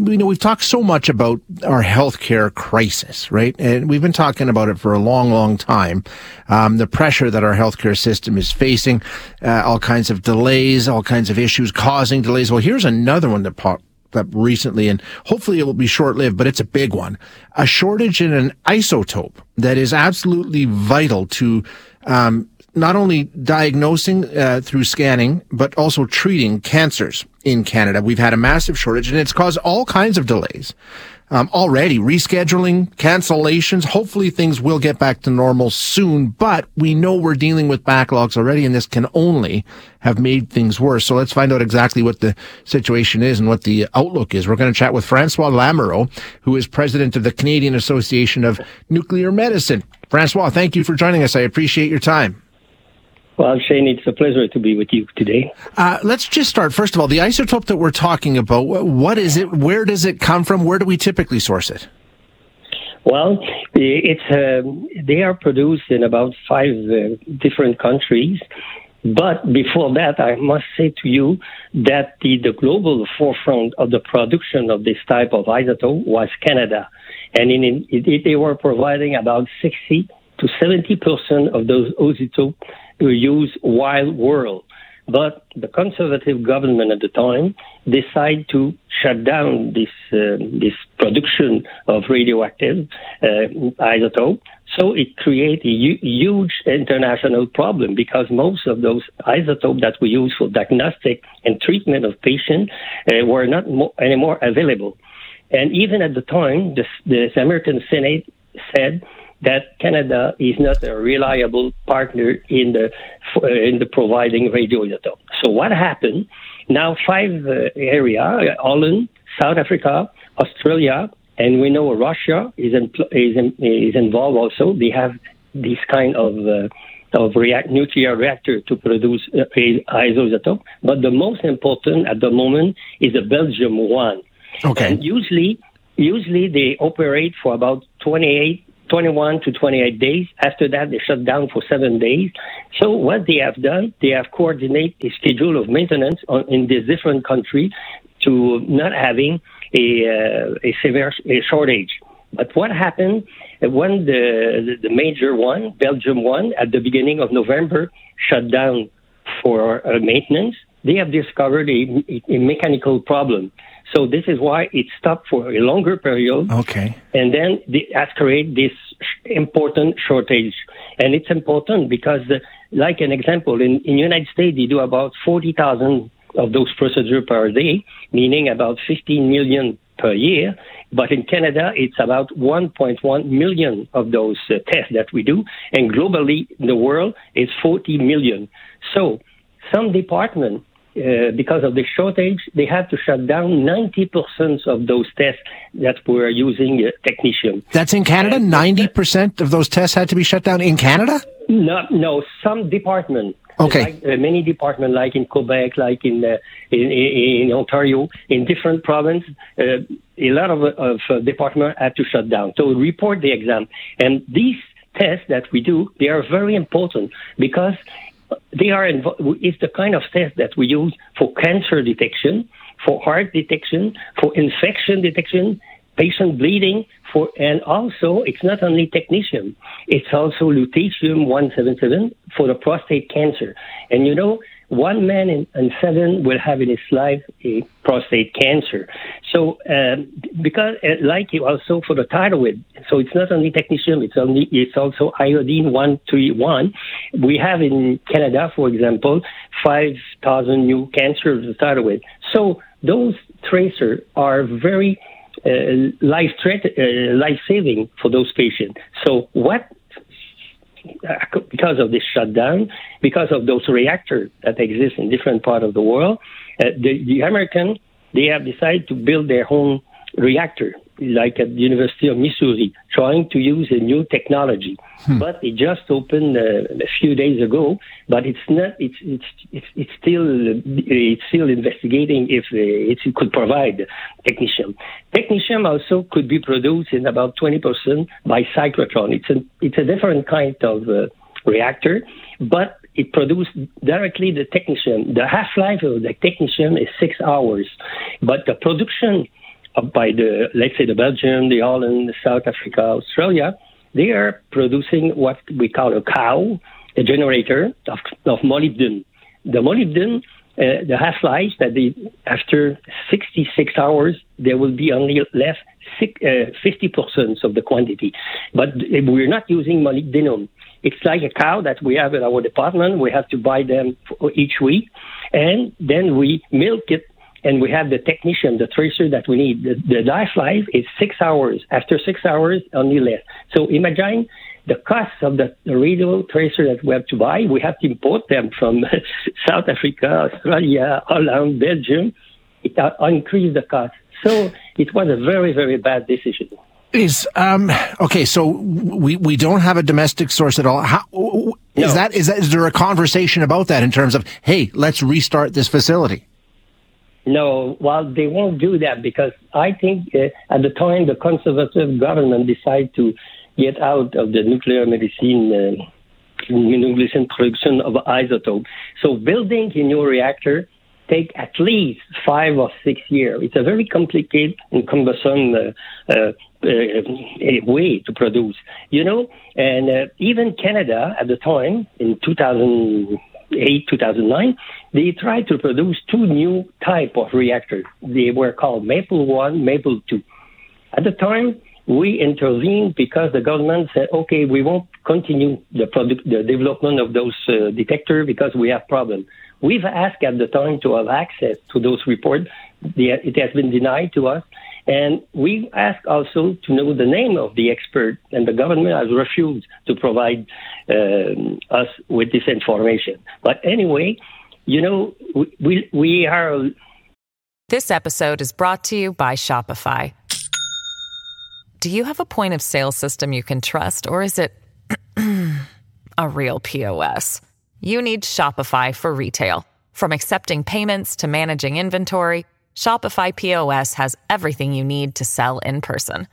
You know, we've talked so much about our healthcare crisis, right? And we've been talking about it for a long, long time. Um, the pressure that our healthcare system is facing, uh, all kinds of delays, all kinds of issues causing delays. Well, here's another one that popped up recently, and hopefully it will be short lived, but it's a big one. A shortage in an isotope that is absolutely vital to um, not only diagnosing uh, through scanning, but also treating cancers in Canada. We've had a massive shortage and it's caused all kinds of delays. Um, already rescheduling, cancellations. Hopefully things will get back to normal soon, but we know we're dealing with backlogs already and this can only have made things worse. So let's find out exactly what the situation is and what the outlook is. We're going to chat with Francois Lamoureux, who is president of the Canadian Association of Nuclear Medicine. Francois, thank you for joining us. I appreciate your time. Well, Shane, it's a pleasure to be with you today. Uh, let's just start. First of all, the isotope that we're talking about, what is it? Where does it come from? Where do we typically source it? Well, it's uh, they are produced in about five uh, different countries. But before that, I must say to you that the, the global forefront of the production of this type of isotope was Canada. And in, in it, they were providing about 60 to 70 percent of those isotopes were use wild world. But the conservative government at the time decided to shut down this uh, this production of radioactive uh, isotope. So it created a huge international problem because most of those isotopes that we use for diagnostic and treatment of patients uh, were not mo- anymore available. And even at the time, the, the American Senate said that Canada is not a reliable partner in the in the providing radioisotope. So what happened? Now five uh, area: Holland, South Africa, Australia, and we know Russia is in, is in, is involved also. They have this kind of uh, of react, nuclear reactor to produce uh, isotope. But the most important at the moment is the Belgium one. Okay. And usually, usually they operate for about 28 21 to 28 days. After that, they shut down for seven days. So what they have done, they have coordinated a schedule of maintenance on, in this different country to not having a, uh, a severe a shortage. But what happened when the, the major one, Belgium one, at the beginning of November, shut down for uh, maintenance? They have discovered a, a mechanical problem. So this is why it stopped for a longer period. Okay. And then it has created this important shortage. And it's important because, uh, like an example, in, in United States, they do about 40,000 of those procedures per day, meaning about 15 million per year. But in Canada, it's about 1.1 million of those uh, tests that we do. And globally, in the world, it's 40 million. So some departments uh, because of the shortage, they had to shut down 90% of those tests that were using uh, technetium. That's in Canada? 90% of those tests had to be shut down in Canada? No, no, some department. Okay. Like, uh, many departments, like in Quebec, like in, uh, in, in, in Ontario, in different provinces, uh, a lot of, of uh, departments had to shut down to report the exam. And these tests that we do, they are very important because they are invo- it's the kind of test that we use for cancer detection, for heart detection, for infection detection, patient bleeding, for and also it's not only technetium, it's also lutetium 177 for the prostate cancer. And you know, one man in, in, seven will have in his life a prostate cancer. So, um, because uh, like you also for the thyroid, so it's not only technetium, it's only it's also iodine one three one. We have in Canada, for example, five thousand new cancers of thyroid. So those tracers are very uh, life uh, life saving for those patients. So what because of this shutdown, because of those reactors that exist in different parts of the world, uh, the, the American they have decided to build their own reactor, like at the University of Missouri, trying to use a new technology. Hmm. But it just opened uh, a few days ago. But it's not. It's it's it's, it's still it's still investigating if uh, it could provide technetium. Technetium also could be produced in about twenty percent by cyclotron. It's a it's a different kind of uh, reactor, but it produces directly the technetium. The half life of the technetium is six hours, but the production by the, let's say, the Belgium, the Holland, South Africa, Australia, they are producing what we call a cow, a generator of, of molybdenum. The molybdenum, uh, the half-life that they, after 66 hours, there will be only left six, uh, 50% of the quantity. But we're not using molybdenum. It's like a cow that we have at our department. We have to buy them each week, and then we milk it and we have the technetium, the tracer that we need. The, the life life is six hours. After six hours, only less. So imagine the cost of the, the radio tracer that we have to buy. We have to import them from South Africa, Australia, Holland, Belgium. It uh, increased the cost. So it was a very, very bad decision. Is um okay? So we we don't have a domestic source at all. How is no. that? Is that? Is there a conversation about that in terms of hey, let's restart this facility? No, well, they won't do that because I think uh, at the time the conservative government decided to get out of the nuclear medicine, uh, nuclear production of isotope. So building a new reactor take at least five or six years. It's a very complicated and cumbersome uh, uh, uh, way to produce, you know. And uh, even Canada at the time in 2000 2008, 2009, they tried to produce two new type of reactors. They were called Maple 1, Maple 2. At the time, we intervened because the government said, okay, we won't continue the the development of those uh, detectors because we have problems. We've asked at the time to have access to those reports. It has been denied to us. And we asked also to know the name of the expert, and the government has refused to provide um, us with this information. But anyway, you know, we, we, we are. This episode is brought to you by Shopify. Do you have a point of sale system you can trust, or is it a real POS? You need Shopify for retail. From accepting payments to managing inventory, Shopify POS has everything you need to sell in person.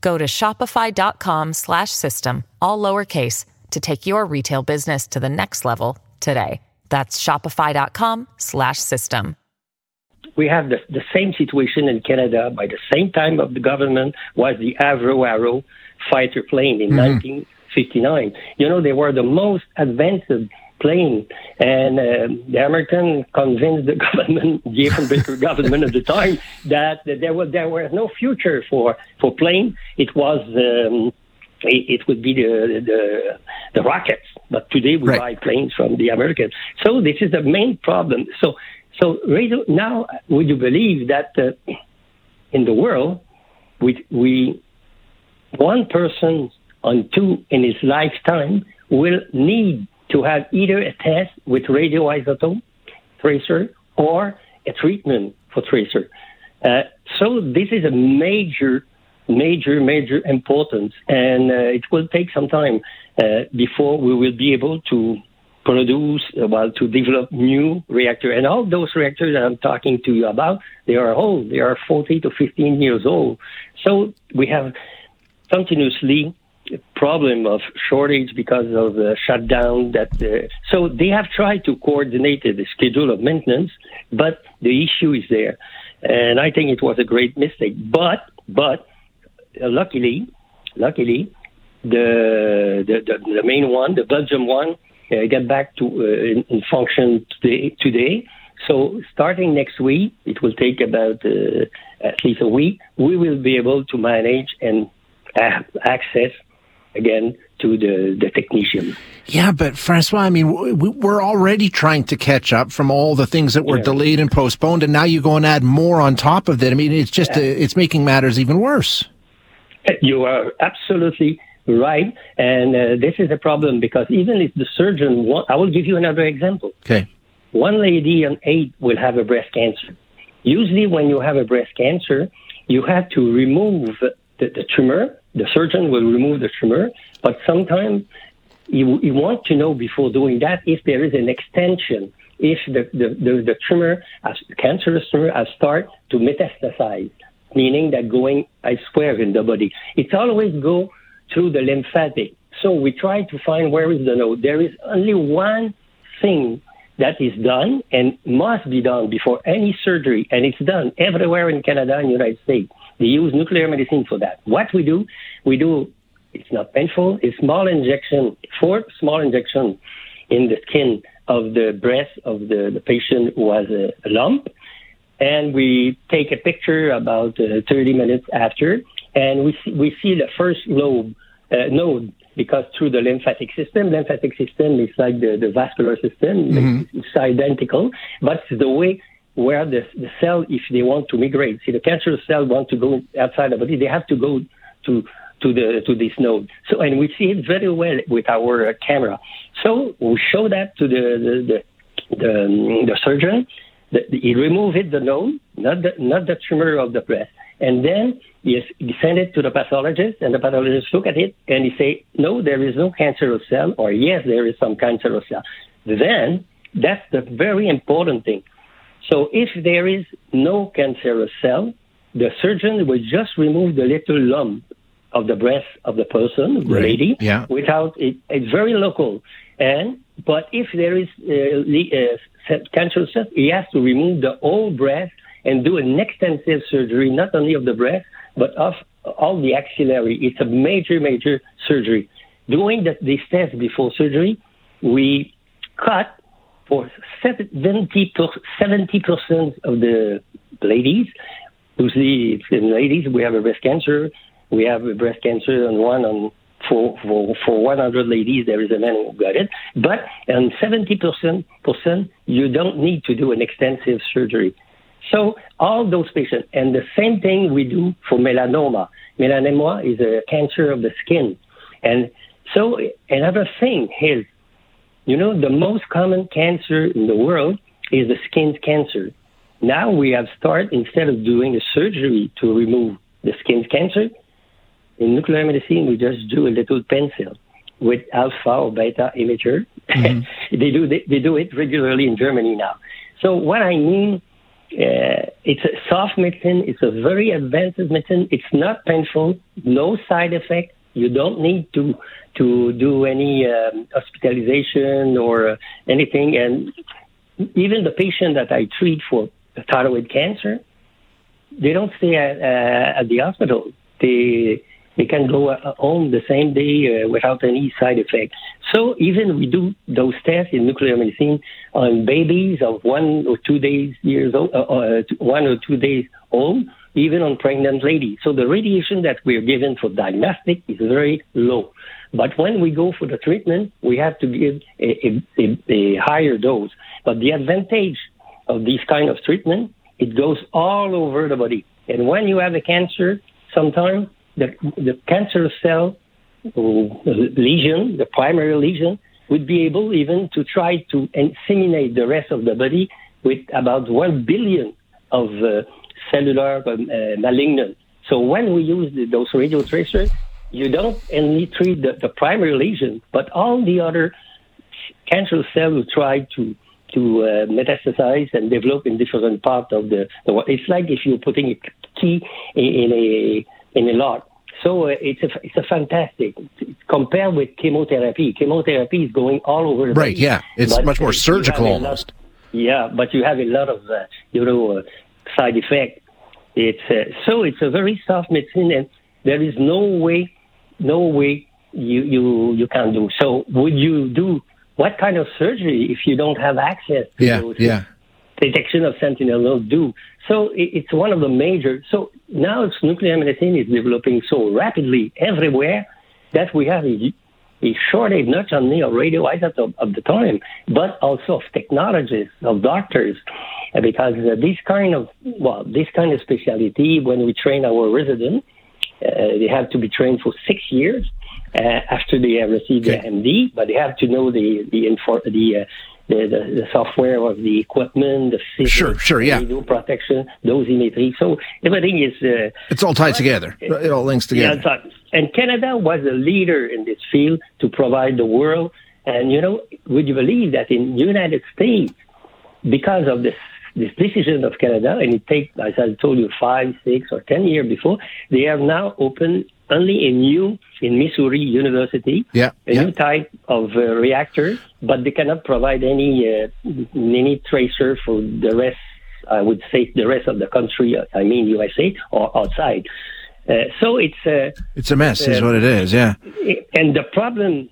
Go to shopify.com/system all lowercase to take your retail business to the next level today. That's shopify.com/system. We have the, the same situation in Canada. By the same time of the government was the Avro Arrow fighter plane in mm-hmm. 1959. You know, they were the most advanced plane. And uh, the American convinced the government, the Baker government at the time, that, that there was there was no future for for plane. It was um, it, it, would be the, the the rockets. But today we right. buy planes from the Americans. So this is the main problem. So so radio, now would you believe that uh, in the world we we one person on two in his lifetime will need to have either a test with radioisotope tracer or a treatment for tracer. Uh, so this is a major, major, major importance, and uh, it will take some time uh, before we will be able to produce, uh, well, to develop new reactor. And all those reactors that I'm talking to you about, they are old. They are 40 to 15 years old. So we have continuously problem of shortage because of the shutdown that uh, so they have tried to coordinate the schedule of maintenance but the issue is there. And i think it was a great mistake but but uh, luckily luckily the, the the, the main one the belgium one uh, get back to uh, in, in, function today today. So starting next week it will take about uh, at least a week we will be able to manage and access again to the, the technetium. Yeah, but Francois, I mean, we're already trying to catch up from all the things that were yeah. delayed and postponed, and now you go and add more on top of that. I mean, it's just yeah. It's making matters even worse. You are absolutely right, and uh, this is a problem because even if the surgeon, want, I will give you another example. Okay, one lady on eight will have a breast cancer. Usually, when you have a breast cancer, you have to remove the, the tumor. The surgeon will remove the tumor, but sometimes you, you want to know before doing that if there is an extension, if the, the, the, the tumor, has, cancerous tumor, has started to metastasize, meaning that going elsewhere in the body. It always go through the lymphatic. So we try to find where is the node. There is only one thing that is done and must be done before any surgery, and it's done everywhere in Canada and United States. They use nuclear medicine for that. What we do, we do, it's not painful, it's small injection, four small injection in the skin of the breast of the, the patient who has a, a lump. And we take a picture about uh, 30 minutes after, and we see, we see the first lobe uh, node because through the lymphatic system, lymphatic system is like the, the vascular system, mm-hmm. it's identical, but the way where the, the cell, if they want to migrate, see the cancer cell want to go outside the body, they have to go to to the to this node. So and we see it very well with our camera. So we show that to the the the, the, the surgeon. The, he remove it the node, not the not the tumor of the breast, and then he, he send it to the pathologist, and the pathologist look at it and he say, no, there is no cancerous cell, or yes, there is some cancerous cell. Then that's the very important thing. So if there is no cancerous cell, the surgeon will just remove the little lump of the breast of the person, the right. lady, yeah. without it. It's very local. And but if there is uh, uh, cancerous cell, he has to remove the whole breast and do an extensive surgery, not only of the breast but of all the axillary. It's a major, major surgery. Doing the, this test before surgery, we cut for 70 percent of the ladies. Usually, in ladies, we have a breast cancer. We have a breast cancer on one on for, for, for 100 ladies, there is a man who got it. But on 70%, percent, you don't need to do an extensive surgery. So all those patients, and the same thing we do for melanoma. Melanoma is a cancer of the skin. And so another thing is you know, the most common cancer in the world is the skin cancer. Now we have started, instead of doing a surgery to remove the skin cancer, in nuclear medicine, we just do a little pencil with alpha or beta imager. Mm-hmm. they do they, they, do it regularly in Germany now. So what I mean, uh, it's a soft medicine. It's a very advanced medicine. It's not painful, no side effect. You don't need to to do any um, hospitalization or uh, anything. And even the patient that I treat for thyroid cancer, they don't stay at, uh, at the hospital. They they can go uh, home the same day uh, without any side effect. So even we do those tests in nuclear medicine on babies of one or two days years old, uh, uh one or two days old, even on pregnant ladies. So the radiation that we're given for diagnostic is very low. But when we go for the treatment, we have to give a, a, a higher dose. But the advantage of this kind of treatment, it goes all over the body. And when you have a cancer, sometimes the, the cancer cell lesion, the primary lesion, would be able even to try to inseminate the rest of the body with about 1 billion of uh, cellular uh, malignant. So when we use the, those radio tracers, you don't only treat the, the primary lesion, but all the other cancer cells will try to to uh, metastasize and develop in different parts of the, the. It's like if you're putting a key in a in a lock. So uh, it's a it's a fantastic compared with chemotherapy. Chemotherapy is going all over. The right. Body, yeah. It's much more surgical almost. Lot, yeah, but you have a lot of uh, you know uh, side effect. It's uh, so it's a very soft medicine, and there is no way, no way you you you can do. So would you do what kind of surgery if you don't have access to yeah, those yeah. detection of sentinel node do? So it's one of the major. So now it's nuclear medicine is developing so rapidly everywhere that we have a, a shortage not only of radioisotopes of the time, but also of technologists, of doctors, because uh, this kind of well, this kind of specialty, when we train our residents, uh, they have to be trained for six years uh, after they have received okay. their MD, but they have to know the the infor- the uh, the, the, the software of the equipment, the physics, Sure, sure, yeah. radio protection, dosimetry. So everything is. Uh, It's all tied together. It all links yeah, together. so- and Canada was a leader in this field to provide the world. And you know, would you believe that in United States, because of this this decision of Canada, and it takes, as I told you, five, six, or ten years before, they have now opened only a new in Missouri University, Yeah, a yeah. new type of uh, reactor, but they cannot provide any uh, any tracer for the rest. I would say the rest of the country. I mean USA or outside. Uh, so it's uh, It's a mess, is what it is. Yeah. and the problem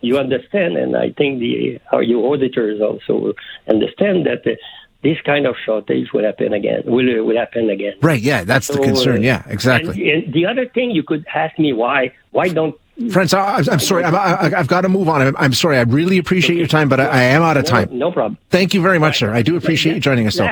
you understand, and I think the our your auditors also understand that uh, this kind of shortage will happen again. Will will happen again. Right. Yeah. That's the concern. uh, Yeah. Exactly. And, and the other thing you could ask me why why don't Francois, I, I'm sorry. I'm, I, I've got to move on. I'm, I'm sorry. I really appreciate your time, but I, I am out of time. no problem. Thank you very much, sir. I do appreciate you joining us. though.